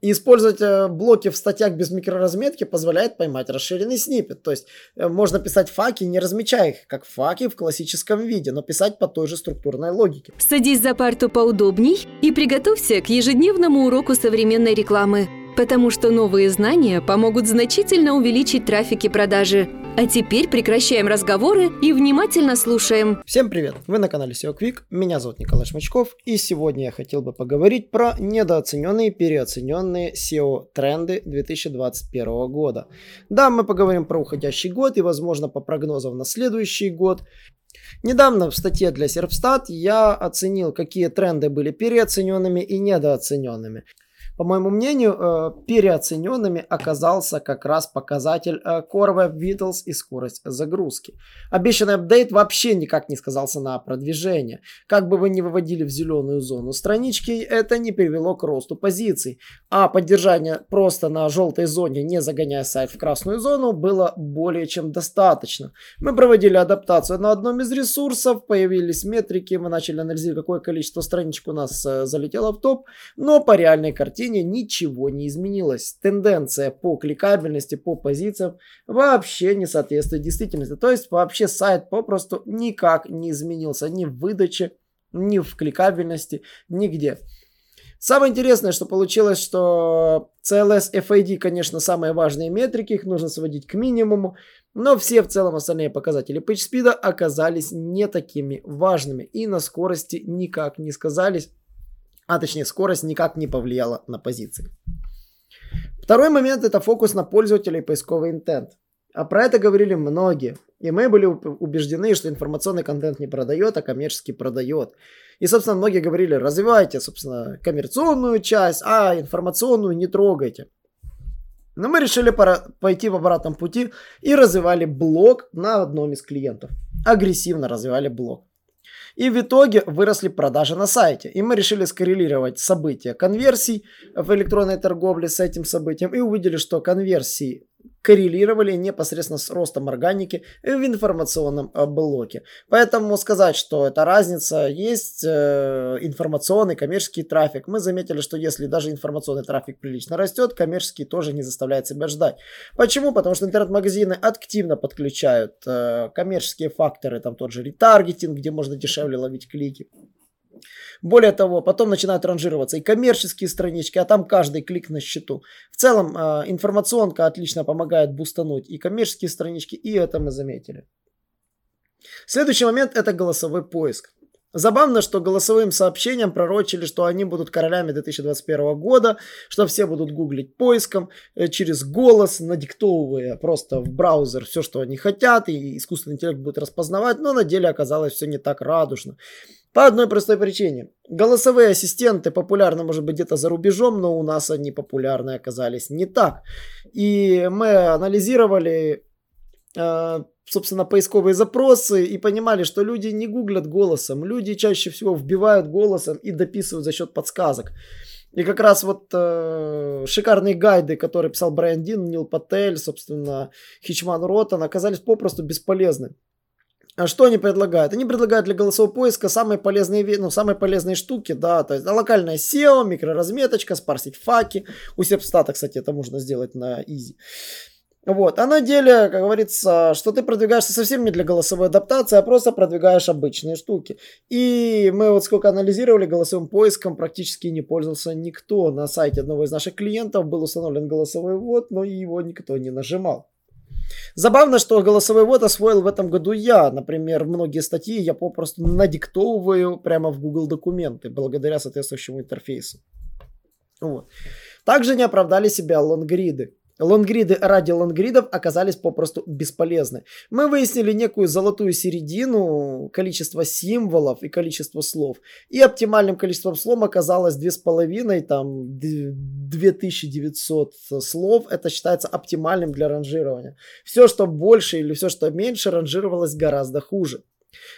И использовать э, блоки в статьях без микроразметки позволяет поймать расширенный снипет. То есть э, можно писать факи, не размечая их, как факи в классическом виде, но писать по той же структурной логике. Садись за парту поудобней и приготовься к ежедневному уроку современной рекламы, потому что новые знания помогут значительно увеличить трафик и продажи. А теперь прекращаем разговоры и внимательно слушаем. Всем привет! Вы на канале SEO Quick, меня зовут Николай Шмачков, и сегодня я хотел бы поговорить про недооцененные и переоцененные SEO тренды 2021 года. Да, мы поговорим про уходящий год и, возможно, по прогнозам на следующий год. Недавно в статье для Serpstat я оценил, какие тренды были переоцененными и недооцененными. По моему мнению, э, переоцененными оказался как раз показатель э, Core Web Vitals и скорость загрузки. Обещанный апдейт вообще никак не сказался на продвижение. Как бы вы ни выводили в зеленую зону странички, это не привело к росту позиций. А поддержание просто на желтой зоне, не загоняя сайт в красную зону, было более чем достаточно. Мы проводили адаптацию на одном из ресурсов, появились метрики, мы начали анализировать, какое количество страничек у нас э, залетело в топ, но по реальной картине поведения ничего не изменилось. Тенденция по кликабельности, по позициям вообще не соответствует действительности. То есть вообще сайт попросту никак не изменился ни в выдаче, ни в кликабельности, нигде. Самое интересное, что получилось, что CLS, FID, конечно, самые важные метрики, их нужно сводить к минимуму, но все в целом остальные показатели PageSpeed оказались не такими важными и на скорости никак не сказались а точнее скорость никак не повлияла на позиции. Второй момент это фокус на пользователя и поисковый интент. А про это говорили многие. И мы были убеждены, что информационный контент не продает, а коммерческий продает. И, собственно, многие говорили, развивайте, собственно, коммерционную часть, а информационную не трогайте. Но мы решили пора пойти в обратном пути и развивали блог на одном из клиентов. Агрессивно развивали блог. И в итоге выросли продажи на сайте. И мы решили скоррелировать события конверсий в электронной торговле с этим событием и увидели, что конверсии коррелировали непосредственно с ростом органики в информационном э, блоке. Поэтому сказать, что эта разница есть э, информационный, коммерческий трафик. Мы заметили, что если даже информационный трафик прилично растет, коммерческий тоже не заставляет себя ждать. Почему? Потому что интернет-магазины активно подключают э, коммерческие факторы, там тот же ретаргетинг, где можно дешевле ловить клики. Более того, потом начинают ранжироваться и коммерческие странички, а там каждый клик на счету. В целом, э, информационка отлично помогает бустануть и коммерческие странички, и это мы заметили. Следующий момент это голосовой поиск. Забавно, что голосовым сообщением пророчили, что они будут королями 2021 года, что все будут гуглить поиском э, через голос, надиктовывая просто в браузер все, что они хотят, и искусственный интеллект будет распознавать, но на деле оказалось все не так радужно. По одной простой причине. Голосовые ассистенты популярны, может быть, где-то за рубежом, но у нас они популярны оказались не так. И мы анализировали, э, собственно, поисковые запросы и понимали, что люди не гуглят голосом. Люди чаще всего вбивают голосом и дописывают за счет подсказок. И как раз вот э, шикарные гайды, которые писал Брайан Дин, Нил Патель, собственно, Хичман Ротан, оказались попросту бесполезны. А что они предлагают? Они предлагают для голосового поиска самые полезные, ну, самые полезные штуки, да, то есть локальная SEO, микроразметочка, спарсить факи. У Сепстата, кстати, это можно сделать на изи. Вот, а на деле, как говорится, что ты продвигаешься совсем не для голосовой адаптации, а просто продвигаешь обычные штуки. И мы вот сколько анализировали голосовым поиском, практически не пользовался никто. На сайте одного из наших клиентов был установлен голосовой ввод, но его никто не нажимал. Забавно, что голосовой ввод освоил в этом году я. Например, многие статьи я попросту надиктовываю прямо в Google документы, благодаря соответствующему интерфейсу. Вот. Также не оправдали себя лонгриды. Лонгриды ради лонгридов оказались попросту бесполезны. Мы выяснили некую золотую середину, количество символов и количество слов. И оптимальным количеством слов оказалось 2,5, там 2900 слов. Это считается оптимальным для ранжирования. Все, что больше или все, что меньше, ранжировалось гораздо хуже.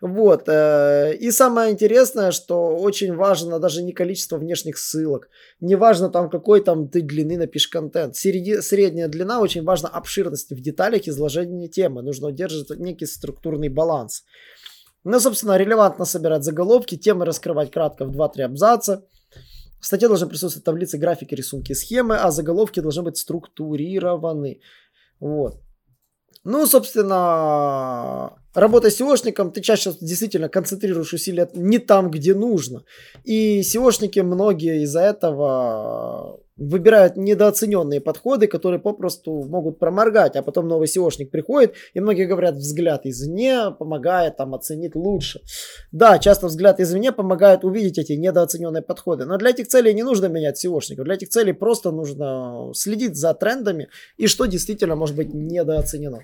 Вот. Э, и самое интересное, что очень важно даже не количество внешних ссылок. Не важно там какой там ты длины напишешь контент. Среди, средняя длина очень важна обширность в деталях изложения темы. Нужно удерживать некий структурный баланс. Ну, собственно, релевантно собирать заголовки, темы раскрывать кратко в 2-3 абзаца. В статье должны присутствовать таблицы, графики, рисунки, схемы, а заголовки должны быть структурированы. Вот. Ну, собственно, работая SEOшником, ты чаще действительно концентрируешь усилия не там, где нужно. И SEOшники многие из-за этого выбирают недооцененные подходы, которые попросту могут проморгать, а потом новый SEOшник приходит, и многие говорят, взгляд извне помогает там оценить лучше. Да, часто взгляд извне помогает увидеть эти недооцененные подходы, но для этих целей не нужно менять SEOшников, для этих целей просто нужно следить за трендами и что действительно может быть недооценено.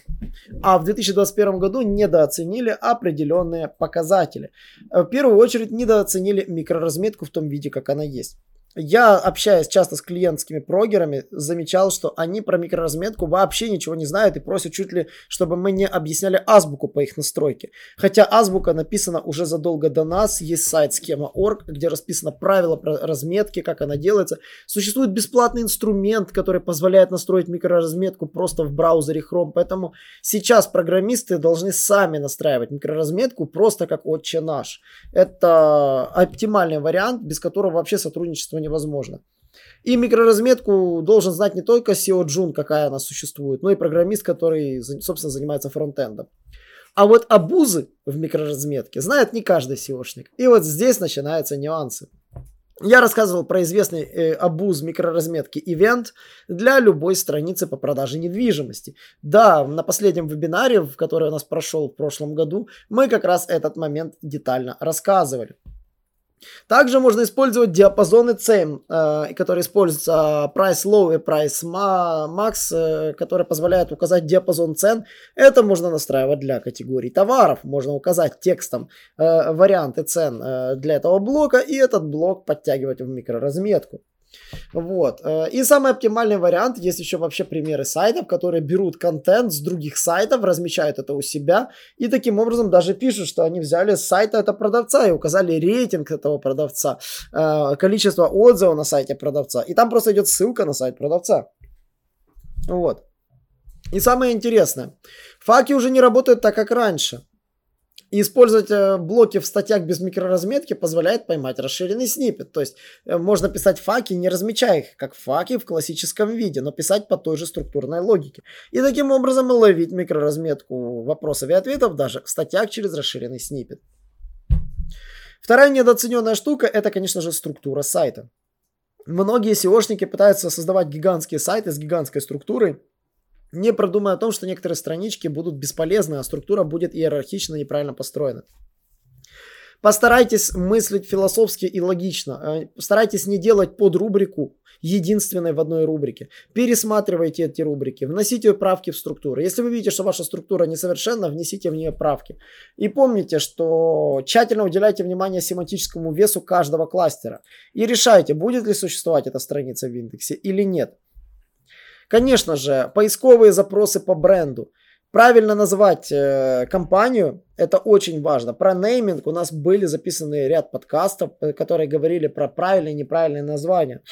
А в 2021 году недооценили определенные показатели. В первую очередь недооценили микроразметку в том виде, как она есть я, общаясь часто с клиентскими прогерами, замечал, что они про микроразметку вообще ничего не знают и просят чуть ли, чтобы мы не объясняли азбуку по их настройке. Хотя азбука написана уже задолго до нас, есть сайт схема.org, где расписано правила про разметки, как она делается. Существует бесплатный инструмент, который позволяет настроить микроразметку просто в браузере Chrome, поэтому сейчас программисты должны сами настраивать микроразметку просто как отче наш. Это оптимальный вариант, без которого вообще сотрудничество невозможно. И микроразметку должен знать не только SEO Джун, какая она существует, но и программист, который, собственно, занимается фронтендом. А вот абузы в микроразметке знает не каждый SEOшник. И вот здесь начинаются нюансы. Я рассказывал про известный э, абуз микроразметки Event для любой страницы по продаже недвижимости. Да, на последнем вебинаре, в который у нас прошел в прошлом году, мы как раз этот момент детально рассказывали. Также можно использовать диапазоны цен, э, которые используются Price Low и Price Max, э, которые позволяют указать диапазон цен. Это можно настраивать для категорий товаров. Можно указать текстом э, варианты цен э, для этого блока и этот блок подтягивать в микроразметку. Вот. Э, и самый оптимальный вариант, есть еще вообще примеры сайтов, которые берут контент с других сайтов, размещают это у себя и таким образом даже пишут, что они взяли с сайта этого продавца и указали рейтинг этого продавца, э, количество отзывов на сайте продавца. И там просто идет ссылка на сайт продавца. Вот. И самое интересное, факи уже не работают так, как раньше. И использовать э, блоки в статьях без микроразметки позволяет поймать расширенный снипет. То есть э, можно писать факи, не размечая их, как факи в классическом виде, но писать по той же структурной логике. И таким образом ловить микроразметку вопросов и ответов даже в статьях через расширенный снипет. Вторая недооцененная штука это, конечно же, структура сайта. Многие SEOшники пытаются создавать гигантские сайты с гигантской структурой, не продумая о том, что некоторые странички будут бесполезны, а структура будет иерархично неправильно построена. Постарайтесь мыслить философски и логично. Э, старайтесь не делать под рубрику единственной в одной рубрике. Пересматривайте эти рубрики, вносите правки в структуру. Если вы видите, что ваша структура несовершенна, внесите в нее правки. И помните, что тщательно уделяйте внимание семантическому весу каждого кластера. И решайте, будет ли существовать эта страница в индексе или нет. Конечно же, поисковые запросы по бренду. Правильно назвать э, компанию, это очень важно. Про нейминг у нас были записаны ряд подкастов, э, которые говорили про правильные и неправильные названия.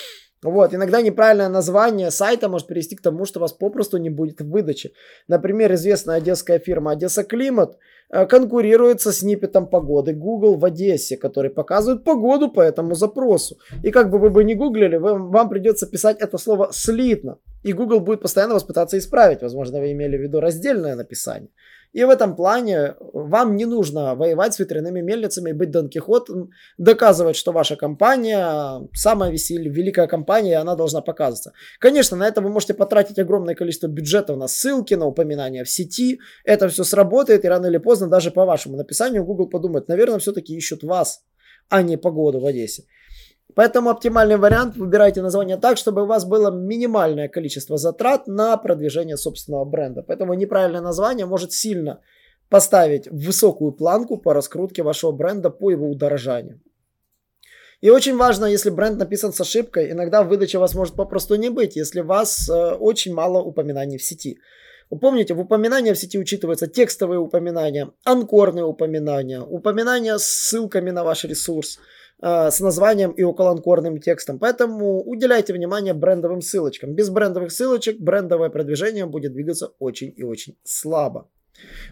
Вот, иногда неправильное название сайта может привести к тому, что вас попросту не будет выдачи. Например, известная одесская фирма Одесса Климат э, конкурирует со сниппетом погоды Google в Одессе, который показывает погоду по этому запросу. И как бы вы бы не гуглили, вам, вам придется писать это слово слитно. И Google будет постоянно вас пытаться исправить. Возможно, вы имели в виду раздельное написание. И в этом плане вам не нужно воевать с ветряными мельницами, быть Дон Кихотом, доказывать, что ваша компания самая веселья, великая компания, и она должна показываться. Конечно, на это вы можете потратить огромное количество бюджета на ссылки, на упоминания в сети. Это все сработает, и рано или поздно даже по вашему написанию Google подумает, наверное, все-таки ищут вас, а не погоду в Одессе. Поэтому оптимальный вариант выбирайте название так, чтобы у вас было минимальное количество затрат на продвижение собственного бренда. Поэтому неправильное название может сильно поставить высокую планку по раскрутке вашего бренда по его удорожанию. И очень важно, если бренд написан с ошибкой, иногда выдача вас может попросту не быть, если у вас э, очень мало упоминаний в сети. Вы помните, в упоминания в сети учитываются текстовые упоминания, анкорные упоминания, упоминания с ссылками на ваш ресурс – Э, с названием и околоанкорным текстом. Поэтому уделяйте внимание брендовым ссылочкам. Без брендовых ссылочек брендовое продвижение будет двигаться очень и очень слабо.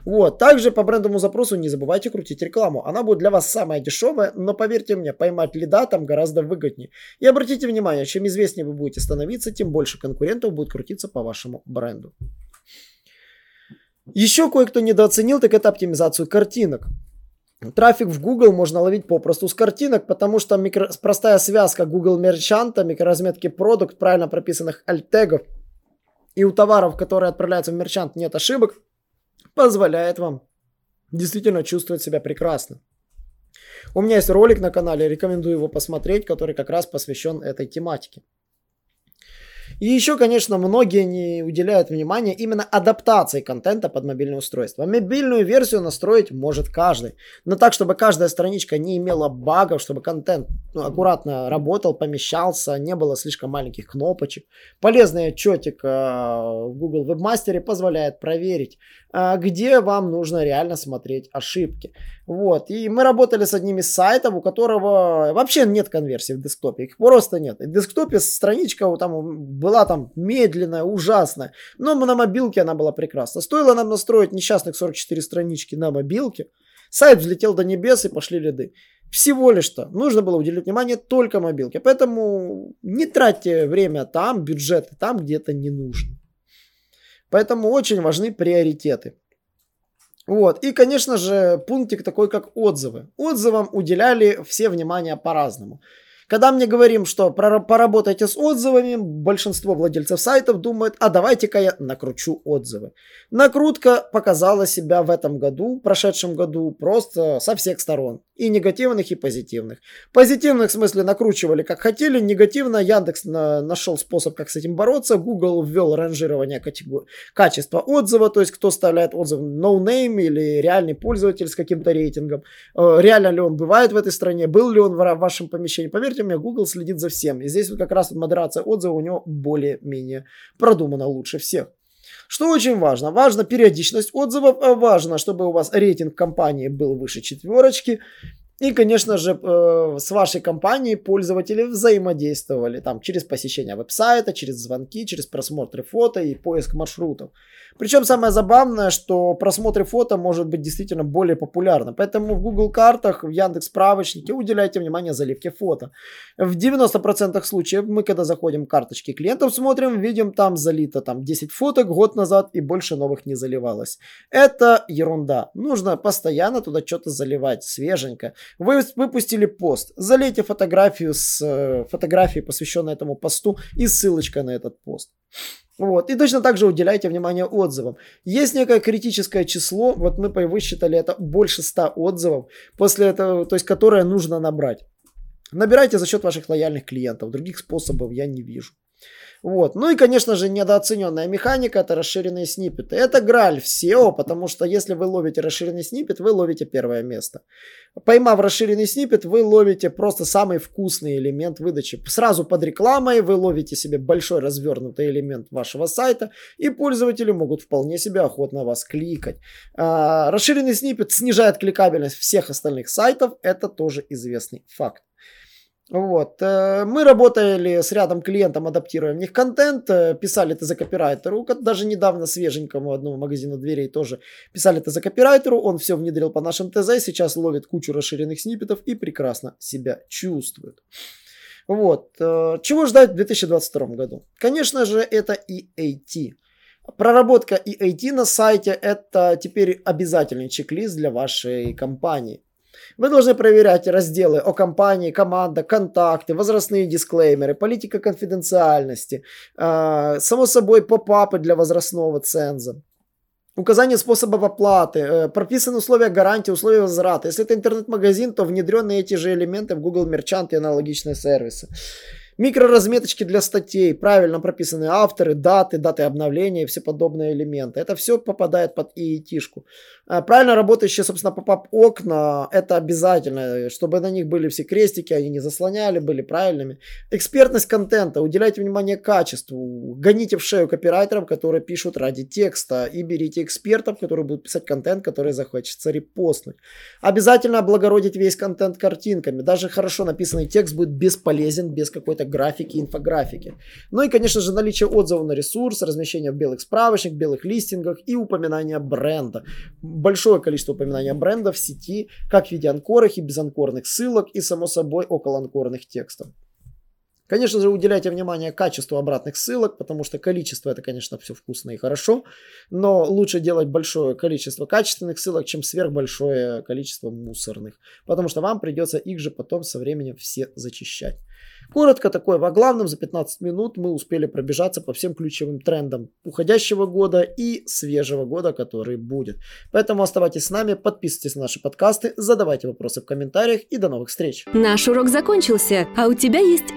Вот. Также по брендовому запросу не забывайте крутить рекламу. Она будет для вас самая дешевая, но поверьте мне, поймать лида там гораздо выгоднее. И обратите внимание, чем известнее вы будете становиться, тем больше конкурентов будет крутиться по вашему бренду. Еще кое-кто недооценил, так это оптимизацию картинок. Трафик в Google можно ловить попросту с картинок, потому что микро... простая связка Google мерчанта, микроразметки продукт, правильно прописанных альтегов и у товаров, которые отправляются в мерчант, нет ошибок, позволяет вам действительно чувствовать себя прекрасно. У меня есть ролик на канале, рекомендую его посмотреть, который как раз посвящен этой тематике. И еще, конечно, многие не уделяют внимания именно адаптации контента под мобильное устройство. Мобильную версию настроить может каждый. Но так, чтобы каждая страничка не имела багов, чтобы контент ну, аккуратно работал, помещался, не было слишком маленьких кнопочек. Полезный отчетик э, в Google Webmaster позволяет проверить, э, где вам нужно реально смотреть ошибки. Вот. И мы работали с одним из сайтов, у которого вообще нет конверсии в десктопе. Их просто нет. в десктопе страничка там была там медленная, ужасная. Но на мобилке она была прекрасна. Стоило нам настроить несчастных 44 странички на мобилке. Сайт взлетел до небес и пошли лиды. Всего лишь-то. Нужно было уделить внимание только мобилке. Поэтому не тратьте время там, бюджеты там, где это не нужно. Поэтому очень важны приоритеты. Вот. И, конечно же, пунктик такой, как отзывы. Отзывам уделяли все внимание по-разному. Когда мне говорим, что поработайте с отзывами, большинство владельцев сайтов думают, а давайте-ка я накручу отзывы. Накрутка показала себя в этом году, прошедшем году, просто со всех сторон. И негативных, и позитивных. Позитивных в смысле накручивали как хотели, негативно Яндекс на, нашел способ, как с этим бороться. Google ввел ранжирование категор... качества отзыва, то есть кто оставляет отзыв no name или реальный пользователь с каким-то рейтингом. Э, реально ли он бывает в этой стране, был ли он в вашем помещении. Поверьте, поверьте мне, Google следит за всем. И здесь вот как раз модерация отзывов у него более-менее продумана лучше всех. Что очень важно? Важна периодичность отзывов, а важно, чтобы у вас рейтинг компании был выше четверочки. И, конечно же, э, с вашей компанией пользователи взаимодействовали там через посещение веб-сайта, через звонки, через просмотры фото и поиск маршрутов. Причем самое забавное, что просмотры фото может быть действительно более популярным. Поэтому в Google картах, в Яндекс справочнике уделяйте внимание заливке фото. В 90% случаев мы, когда заходим в карточки клиентов, смотрим, видим там залито там 10 фоток год назад и больше новых не заливалось. Это ерунда. Нужно постоянно туда что-то заливать, свеженько. Вы выпустили пост, залейте фотографию с э, фотографией, посвященной этому посту и ссылочка на этот пост. Вот. И точно так же уделяйте внимание отзывам. Есть некое критическое число, вот мы высчитали это больше 100 отзывов, после этого, то есть которое нужно набрать. Набирайте за счет ваших лояльных клиентов, других способов я не вижу. Вот. Ну и, конечно же, недооцененная механика это расширенные сниппеты. Это граль в SEO, потому что если вы ловите расширенный сниппет, вы ловите первое место. Поймав расширенный сниппет, вы ловите просто самый вкусный элемент выдачи. Сразу под рекламой вы ловите себе большой развернутый элемент вашего сайта, и пользователи могут вполне себе охотно вас кликать. А, расширенный сниппет снижает кликабельность всех остальных сайтов, это тоже известный факт. Вот. Э, мы работали с рядом клиентов, адаптируя в них контент, э, писали это за копирайтеру, даже недавно свеженькому одному магазину дверей тоже писали это за копирайтеру, он все внедрил по нашим ТЗ, сейчас ловит кучу расширенных сниппетов и прекрасно себя чувствует. Вот. Э, чего ждать в 2022 году? Конечно же, это EAT. Проработка EAT на сайте – это теперь обязательный чек-лист для вашей компании. Вы должны проверять разделы о компании, команда, контакты, возрастные дисклеймеры, политика конфиденциальности, э, само собой попапы для возрастного ценза. Указание способов оплаты, э, прописаны условия гарантии, условия возврата. Если это интернет-магазин, то внедрены эти же элементы в Google Merchant и аналогичные сервисы. Микроразметочки для статей, правильно прописанные авторы, даты, даты обновления и все подобные элементы. Это все попадает под EET-шку. А, правильно работающие, собственно, поп окна, это обязательно, чтобы на них были все крестики, они не заслоняли, были правильными. Экспертность контента, уделяйте внимание качеству, гоните в шею копирайтеров, которые пишут ради текста, и берите экспертов, которые будут писать контент, который захочется репостнуть. Обязательно облагородить весь контент картинками. Даже хорошо написанный текст будет бесполезен без какой-то графики, инфографики. Ну и, конечно же, наличие отзывов на ресурс, размещение в белых справочниках, белых листингах и упоминание бренда. Большое количество упоминания бренда в сети, как в виде анкорных и безанкорных ссылок и, само собой, около анкорных текстов. Конечно же, уделяйте внимание качеству обратных ссылок, потому что количество это, конечно, все вкусно и хорошо, но лучше делать большое количество качественных ссылок, чем сверхбольшое количество мусорных, потому что вам придется их же потом со временем все зачищать. Коротко такое, во главном за 15 минут мы успели пробежаться по всем ключевым трендам уходящего года и свежего года, который будет. Поэтому оставайтесь с нами, подписывайтесь на наши подкасты, задавайте вопросы в комментариях и до новых встреч. Наш урок закончился, а у тебя есть